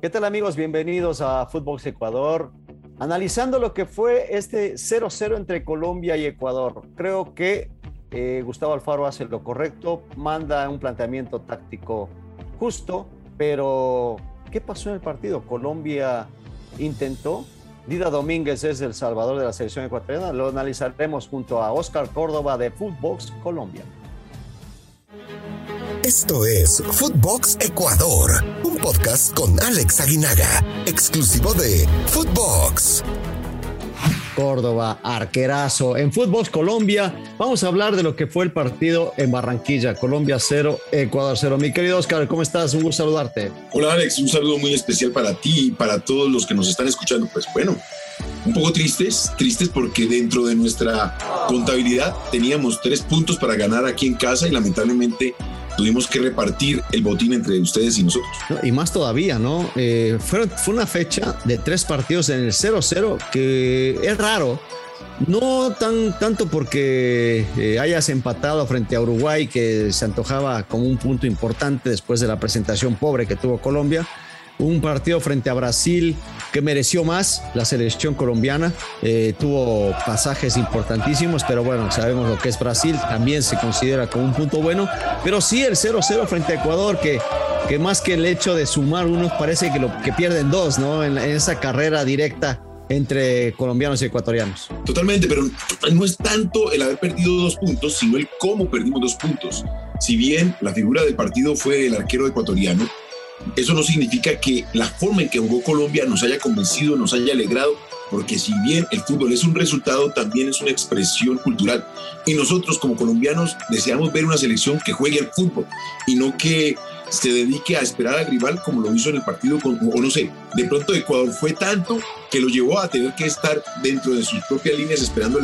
¿Qué tal amigos? Bienvenidos a Footbox Ecuador. Analizando lo que fue este 0-0 entre Colombia y Ecuador. Creo que eh, Gustavo Alfaro hace lo correcto, manda un planteamiento táctico justo, pero ¿qué pasó en el partido? Colombia intentó. Dida Domínguez es el salvador de la selección ecuatoriana. Lo analizaremos junto a Oscar Córdoba de Footbox Colombia. Esto es Footbox Ecuador, un podcast con Alex Aguinaga, exclusivo de Footbox. Córdoba, arquerazo. En Footbox Colombia vamos a hablar de lo que fue el partido en Barranquilla, Colombia 0, Ecuador 0. Mi querido Oscar, ¿cómo estás? Un gusto saludarte. Hola Alex, un saludo muy especial para ti y para todos los que nos están escuchando. Pues bueno, un poco tristes, tristes porque dentro de nuestra contabilidad teníamos tres puntos para ganar aquí en casa y lamentablemente tuvimos que repartir el botín entre ustedes y nosotros. Y más todavía, ¿no? Eh, fue, fue una fecha de tres partidos en el 0-0 que es raro. No tan, tanto porque eh, hayas empatado frente a Uruguay, que se antojaba como un punto importante después de la presentación pobre que tuvo Colombia, un partido frente a Brasil que mereció más la selección colombiana. Eh, tuvo pasajes importantísimos, pero bueno, sabemos lo que es Brasil, también se considera como un punto bueno. Pero sí el 0-0 frente a Ecuador, que, que más que el hecho de sumar unos, parece que, lo, que pierden dos, ¿no? En, en esa carrera directa entre colombianos y ecuatorianos. Totalmente, pero no es tanto el haber perdido dos puntos, sino el cómo perdimos dos puntos. Si bien la figura del partido fue el arquero ecuatoriano, eso no significa que la forma en que jugó Colombia nos haya convencido, nos haya alegrado, porque si bien el fútbol es un resultado, también es una expresión cultural. Y nosotros como colombianos deseamos ver una selección que juegue al fútbol y no que se dedique a esperar al rival como lo hizo en el partido con, o no sé, de pronto Ecuador fue tanto que lo llevó a tener que estar dentro de sus propias líneas esperando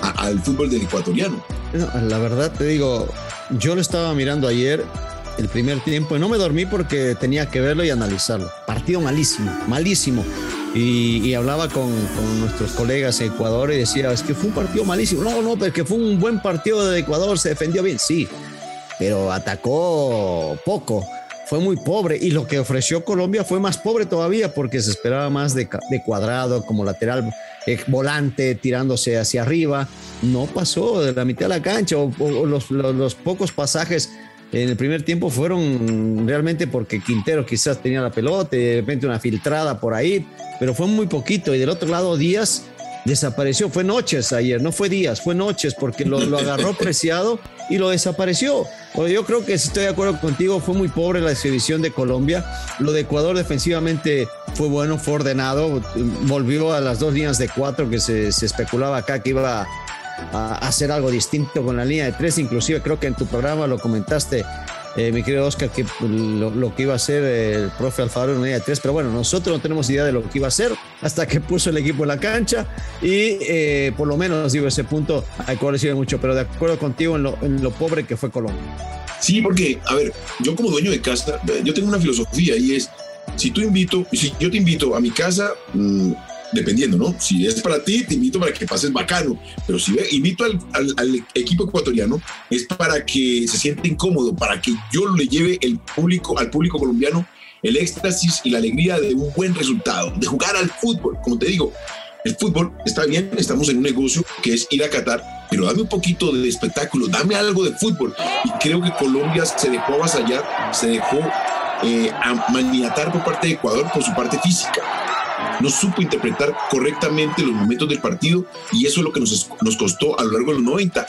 al fútbol del ecuatoriano. La verdad te digo, yo lo estaba mirando ayer el primer tiempo y no me dormí porque tenía que verlo y analizarlo. Partido malísimo, malísimo. Y, hablaba con, nuestros colegas en Ecuador y decía, es que fue un partido malísimo. No, no, pero que fue un buen partido de Ecuador, se defendió bien, sí, pero atacó poco. Fue muy pobre y lo que ofreció Colombia fue más pobre todavía porque se esperaba más de, cuadrado como lateral eh, volante tirándose hacia arriba. No pasó de la mitad de la cancha o, los pocos pasajes en el primer tiempo fueron realmente porque Quintero quizás tenía la pelota y de repente una filtrada por ahí, pero fue muy poquito. Y del otro lado, Díaz desapareció. Fue noches ayer, no fue días, fue noches porque lo, lo agarró preciado y lo desapareció. Yo creo que si estoy de acuerdo contigo, fue muy pobre la exhibición de Colombia. Lo de Ecuador defensivamente fue bueno, fue ordenado. Volvió a las dos líneas de cuatro que se, se especulaba acá que iba a hacer algo distinto con la línea de tres. Inclusive creo que en tu programa lo comentaste, eh, mi querido Oscar, que lo, que iba a hacer el profe Alfaro en la línea de tres. Pero bueno, nosotros no tenemos idea de lo que iba a hacer hasta que puso el equipo en la cancha y eh, por lo menos, digo, ese punto hay que decir mucho, pero de acuerdo contigo en lo, pobre que fue Colombia. Sí, porque, a ver, yo como dueño de casa, yo tengo una filosofía y es, si tú invito, si yo te invito a mi casa, mmm, dependiendo, ¿no? Si es para ti, te invito para que pases bacano, pero si invito al, al, equipo ecuatoriano, es para que se sienta incómodo, para que yo le lleve el público, al público colombiano el éxtasis y la alegría de un buen resultado, de jugar al fútbol. Como te digo, el fútbol está bien, estamos en un negocio que es ir a Qatar, pero dame un poquito de espectáculo, dame algo de fútbol. Y creo que Colombia se dejó avasallar, se dejó eh, maniatar por parte de Ecuador por su parte física no supo interpretar correctamente los momentos del partido y eso es lo que nos, nos costó a lo largo de los 90.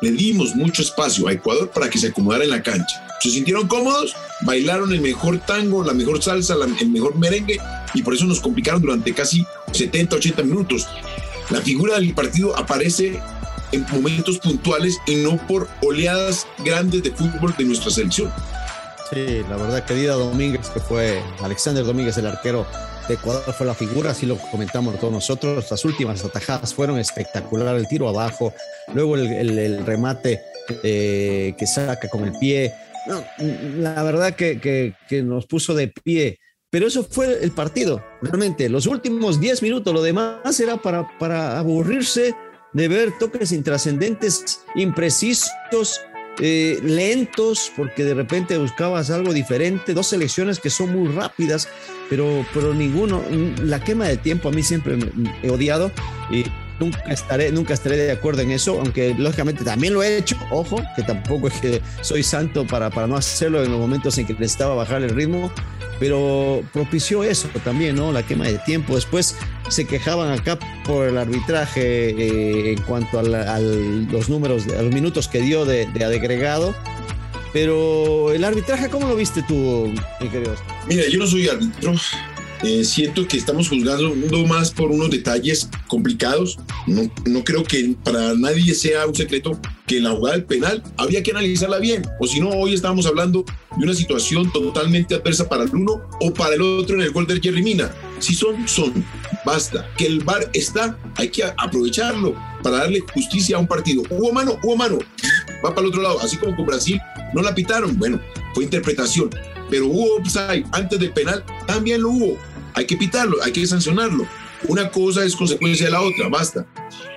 Le dimos mucho espacio a Ecuador para que se acomodara en la cancha. Se sintieron cómodos, bailaron el mejor tango, la mejor salsa, el mejor merengue y por eso nos complicaron durante casi 70, 80 minutos. La figura del partido aparece en momentos puntuales y no por oleadas grandes de fútbol de nuestra selección. Sí, la verdad, querida Domínguez, que fue Alexander Domínguez, el arquero de Ecuador, fue la figura, así lo comentamos todos nosotros. Las últimas atajadas fueron espectaculares, el tiro abajo, luego el, el, el remate eh, que saca con el pie. No, la verdad que, que, que, nos puso de pie. Pero eso fue el partido, realmente. Los últimos 10 minutos, lo demás era para, para aburrirse de ver toques intrascendentes, imprecisos, eh, lentos, porque de repente buscabas algo diferente, dos selecciones que son muy rápidas, pero, pero ninguno, la quema de tiempo a mí siempre he odiado y nunca estaré, nunca estaré de acuerdo en eso, aunque lógicamente también lo he hecho, ojo, que tampoco soy santo para, para no hacerlo en los momentos en que necesitaba bajar el ritmo, pero propició eso también, ¿no? La quema de tiempo. Después se quejaban acá por el arbitraje eh, en cuanto a, los números, a los minutos que dio de, de, agregado. Pero el arbitraje, ¿cómo lo viste tú, mi querido? Mira, yo no soy árbitro, eh, siento que estamos juzgando más por unos detalles complicados. No, no creo que para nadie sea un secreto que la jugada del penal había que analizarla bien. O si no, hoy estábamos hablando de una situación totalmente adversa para el uno o para el otro en el gol de Jerry Mina. Si son, son. Basta. Que el VAR está, hay que aprovecharlo para darle justicia a un partido. Hubo mano, hubo mano. Va para el otro lado. Así como con Brasil no la pitaron. Bueno, fue interpretación. Pero hubo offside antes del penal, también lo hubo hay que pitarlo, hay que sancionarlo. Una cosa es consecuencia de la otra, basta.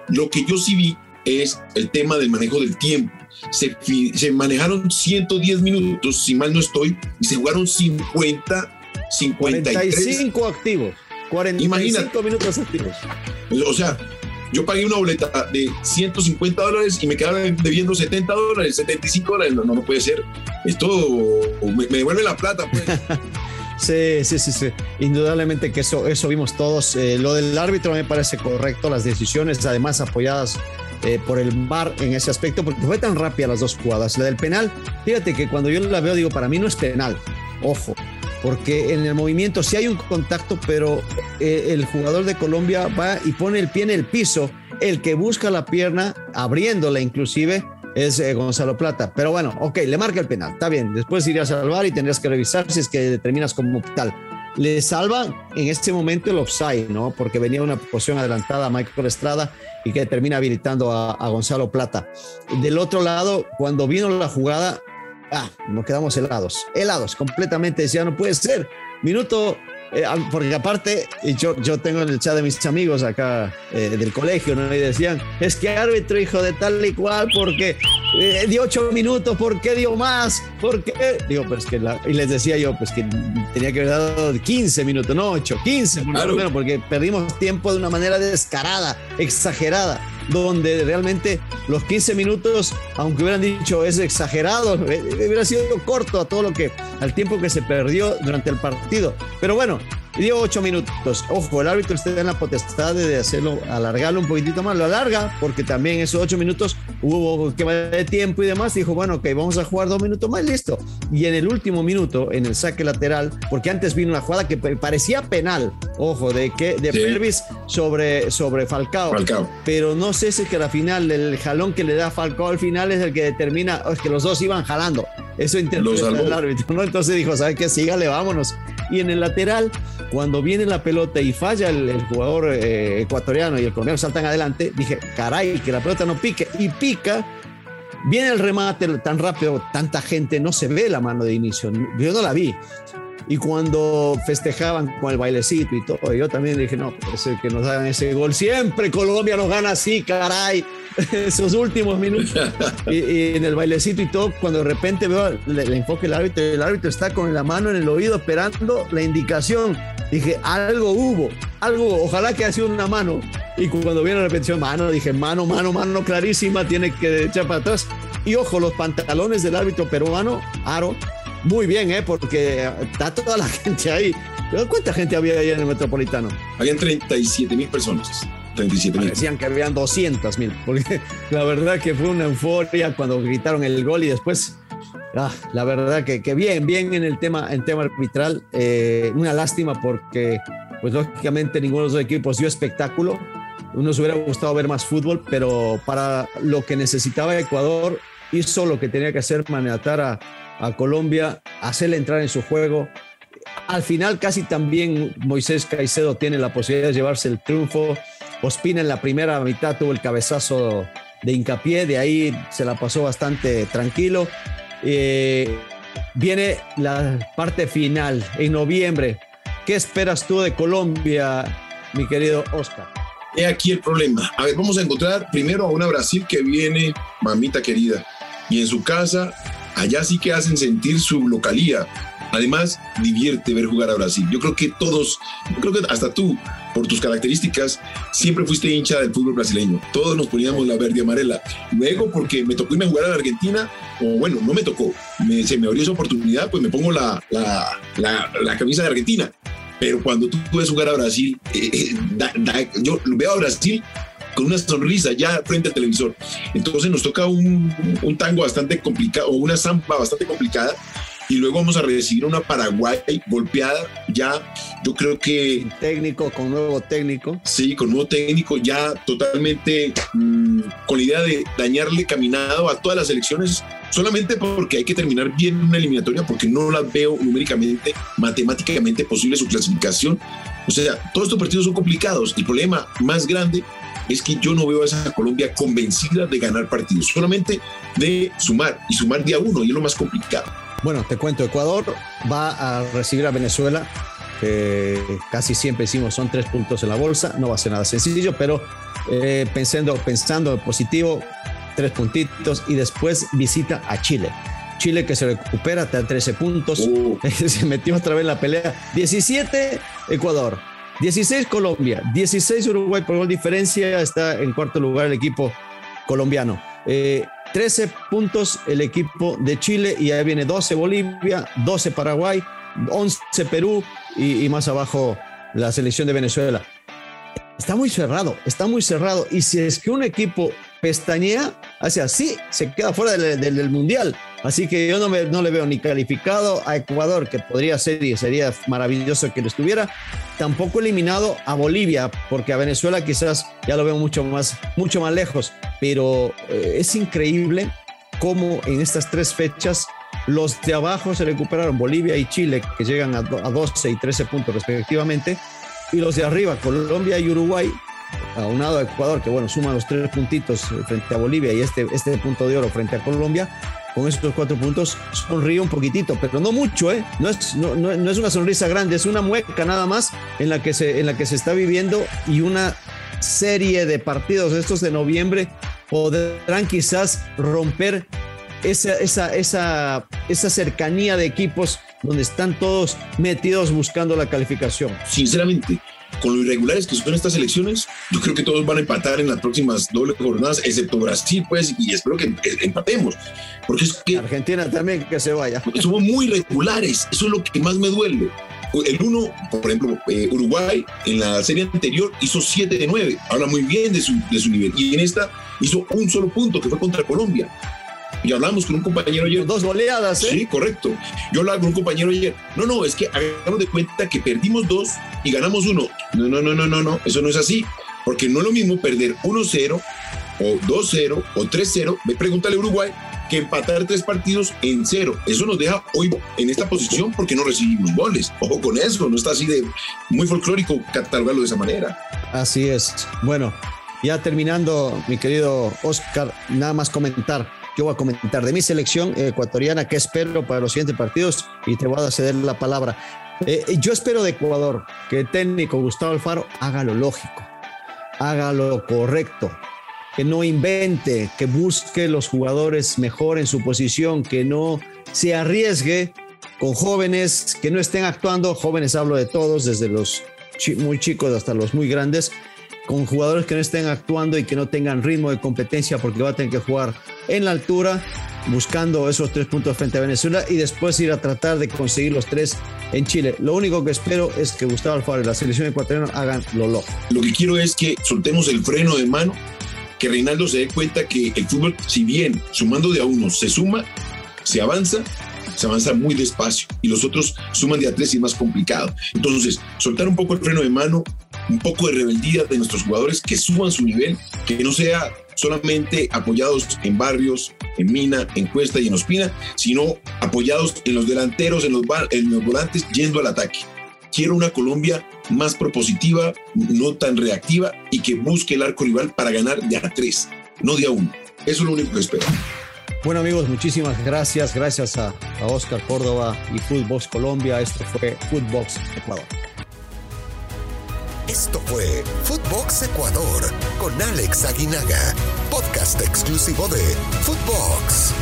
Lo que yo sí vi es el tema del manejo del tiempo. Se, se manejaron 110 minutos, si mal no estoy, y se jugaron 50, 53. 45 activos. 45 Imagínate. minutos activos. O sea, yo pagué una boleta de 150 dólares y me quedaron debiendo 70 dólares, 75 dólares. No, no, puede ser. Esto me, me devuelve la plata, pues. Sí, sí, sí, sí. Indudablemente que eso, eso vimos todos. Eh, lo del árbitro me parece correcto, las decisiones además apoyadas eh, por el VAR en ese aspecto, porque fue tan rápida las dos jugadas. La del penal, fíjate que cuando yo la veo digo, para mí no es penal, ojo, porque en el movimiento sí hay un contacto, pero eh, el jugador de Colombia va y pone el pie en el piso, el que busca la pierna, abriéndola inclusive, es eh, Gonzalo Plata. Pero bueno, ok, le marca el penal, está bien. Después irías a salvar y tendrías que revisar si es que determinas como tal. Le salva en este momento el offside, ¿no? Porque venía una posición adelantada a Michael Estrada y que termina habilitando a, a Gonzalo Plata. Del otro lado, cuando vino la jugada, ah, nos quedamos helados, helados, completamente. Decía, no puede ser. Minuto eh, porque aparte, yo, yo tengo en el chat de mis amigos acá eh, del colegio, ¿no? Y decían, es que árbitro, hijo de tal y cual, porque eh, dio ocho minutos, ¿por qué dio más? ¿Por qué? Digo, pues que la, y les decía yo, pues que tenía que haber dado 15 minutos, no 8, 15, por lo menos, porque perdimos tiempo de una manera descarada, exagerada donde realmente los 15 minutos, aunque hubieran dicho es exagerado, eh, hubiera sido corto a todo lo que, al tiempo que se perdió durante el partido. Pero bueno, dio ocho minutos. Ojo, el árbitro está en la potestad de hacerlo, alargarlo un poquitito más, lo alarga, porque también esos ocho minutos hubo que de tiempo y demás. Dijo, bueno, ok, vamos a jugar dos minutos más, listo. Y en el último minuto, en el saque lateral, porque antes vino una jugada que parecía penal, ojo, de que de Pervis sobre, sobre Falcao. Falcao. Pero no sé si es que al final, el jalón que le da Falcao al final es el que determina, es que los dos iban jalando. Eso interpreta el árbitro, ¿no? Entonces dijo, ¿sabes qué? Sígale, vámonos. Y en el lateral, cuando viene la pelota y falla el, jugador eh, ecuatoriano y el colombiano saltan adelante, dije, caray, que la pelota no pique. Y pica, viene el remate tan rápido, tanta gente, no se ve la mano de inicio. Yo no la vi. Y cuando festejaban con el bailecito y todo, yo también dije, no, que nos hagan ese gol. Siempre Colombia nos gana así, caray. Esos últimos minutos. Y, en el bailecito y todo, cuando de repente veo el, enfoque del árbitro, el árbitro está con la mano en el oído esperando la indicación. Dije, algo hubo, algo, ojalá que haya sido una mano. Y cuando viene la repetición, mano, dije, mano, mano, mano clarísima, tiene que echar para atrás. Y ojo, los pantalones del árbitro peruano, Aro, muy bien, ¿eh? porque está toda la gente ahí. ¿Cuánta gente había ahí en el Metropolitano? Habían 37 mil personas. 37 mil. Decían que habían 200 mil, porque la verdad que fue una euforia cuando gritaron el gol y después, ah, la verdad que, que, bien, bien en el tema, en tema arbitral. Eh, una lástima porque, pues lógicamente, ninguno de los dos equipos dio espectáculo. Nos hubiera gustado ver más fútbol, pero para lo que necesitaba Ecuador, hizo lo que tenía que hacer, maniatar a a Colombia, hacerle entrar en su juego. Al final casi también Moisés Caicedo tiene la posibilidad de llevarse el triunfo. Ospina en la primera mitad tuvo el cabezazo de hincapié, de ahí se la pasó bastante tranquilo. Eh, viene la parte final en noviembre. ¿Qué esperas tú de Colombia, mi querido Oscar? He aquí el problema. A ver, vamos a encontrar primero a una Brasil que viene, mamita querida, y en su casa, allá sí que hacen sentir su localía. Además, divierte ver jugar a Brasil. Yo creo que todos, yo creo que hasta tú, por tus características, siempre fuiste hincha del fútbol brasileño. Todos nos poníamos la verde y amarela. Luego, porque me tocó irme a jugar a la Argentina, o bueno, no me tocó, me, se me abrió esa oportunidad, pues me pongo la, la, la, camisa de Argentina. Pero cuando tú puedes jugar a Brasil, eh, eh, yo veo a Brasil con una sonrisa ya frente al televisor. Entonces nos toca un, un tango bastante complicado, o una zampa bastante complicada, y luego vamos a recibir una Paraguay golpeada ya yo creo que técnico con nuevo técnico. Sí con nuevo técnico ya totalmente mm, con la idea de dañarle caminado a todas las elecciones solamente porque hay que terminar bien una eliminatoria porque no la veo numéricamente matemáticamente posible su clasificación. O sea todos estos partidos son complicados. El problema más grande es que yo no veo a esa Colombia convencida de ganar partidos, solamente de sumar y sumar día uno, y es lo más complicado. Bueno, te cuento, Ecuador va a recibir a Venezuela, que casi siempre decimos son tres puntos en la bolsa, no va a ser nada sencillo, pero eh, pensando, pensando en positivo, tres puntitos y después visita a Chile. Chile que se recupera, está 13 puntos, uh. se metió otra vez en la pelea. 17 Ecuador, 16 Colombia, 16 Uruguay por gol diferencia, está en cuarto lugar el equipo colombiano. Eh, 13 puntos el equipo de Chile y ahí viene 12 Bolivia, 12 Paraguay, 11 Perú y, más abajo la selección de Venezuela. Está muy cerrado, está muy cerrado. Y si es que un equipo pestañea, hace así, se queda fuera del Mundial. Así que yo no, me, no le veo ni calificado a Ecuador, que podría ser y sería maravilloso que lo estuviera, tampoco eliminado a Bolivia, porque a Venezuela quizás ya lo veo mucho más, mucho más lejos, pero eh, es increíble cómo en estas tres fechas los de abajo se recuperaron, Bolivia y Chile, que llegan a, a 12 y 13 puntos respectivamente, y los de arriba, Colombia y Uruguay, aunado a Ecuador, que bueno, suman los tres puntitos frente a Bolivia y este, este punto de oro frente a Colombia, con estos cuatro puntos sonríe un poquitito, pero no mucho, ¿eh? No es, no, no, es una sonrisa grande, es una mueca nada más en la, que se, en la que se está viviendo y una serie de partidos estos de noviembre podrán quizás romper esa, esa, esa, esa cercanía de equipos donde están todos metidos buscando la calificación. Sinceramente, con lo irregulares que son estas elecciones, yo creo que todos van a empatar en las próximas dobles jornadas, excepto Brasil, pues, y espero que empatemos. Porque es que. Argentina también que se vaya. Somos muy regulares, eso es lo que más me duele. El uno, por ejemplo, eh, Uruguay en la serie anterior hizo 7 de 9, habla muy bien de su, de su nivel, y en esta hizo un solo punto que fue contra Colombia. Y hablamos con un compañero ayer. Dos goleadas, ¿eh? Sí, correcto. Yo hablaba con un compañero ayer. No, no, es que hagamos de cuenta que perdimos dos y ganamos uno. No, no, no, no, no, no. Eso no es así. Porque no es lo mismo perder 1-0 o 2-0 o 3-0. Pregúntale a Uruguay que empatar tres partidos en cero. Eso nos deja hoy en esta posición porque no recibimos goles. Ojo con eso, no está así de muy folclórico catalogarlo de esa manera. Así es. Bueno, ya terminando, mi querido Oscar, nada más comentar yo voy a comentar de mi selección ecuatoriana que espero para los siguientes partidos y te voy a ceder la palabra. Eh, yo espero de Ecuador que el técnico Gustavo Alfaro haga lo lógico, haga lo correcto, que no invente, que busque los jugadores mejor en su posición, que no se arriesgue con jóvenes que no estén actuando, jóvenes hablo de todos, desde los muy chicos hasta los muy grandes, con jugadores que no estén actuando y que no tengan ritmo de competencia porque va a tener que jugar en la altura buscando esos tres puntos frente a Venezuela y después ir a tratar de conseguir los tres en Chile. Lo único que espero es que Gustavo Alfaro y la selección ecuatoriana hagan lo loco. Lo que quiero es que soltemos el freno de mano, que Reinaldo se dé cuenta que el fútbol, si bien sumando de a uno se suma, se avanza, se avanza muy despacio y los otros suman de a tres y es más complicado. Entonces, soltar un poco el freno de mano, un poco de rebeldía de nuestros jugadores, que suban su nivel, que no sea solamente apoyados en barrios, en Mina, en Cuesta y en Ospina, sino apoyados en los delanteros, en los, volantes, yendo al ataque. Quiero una Colombia más propositiva, no tan reactiva y que busque el arco rival para ganar de a tres, no de a uno. Eso es lo único que espero. Bueno amigos, muchísimas gracias. Gracias a, a Oscar Córdoba y Footbox Colombia. Esto fue Footbox Ecuador. Esto fue Footbox Ecuador con Alex Aguinaga, podcast exclusivo de Footbox.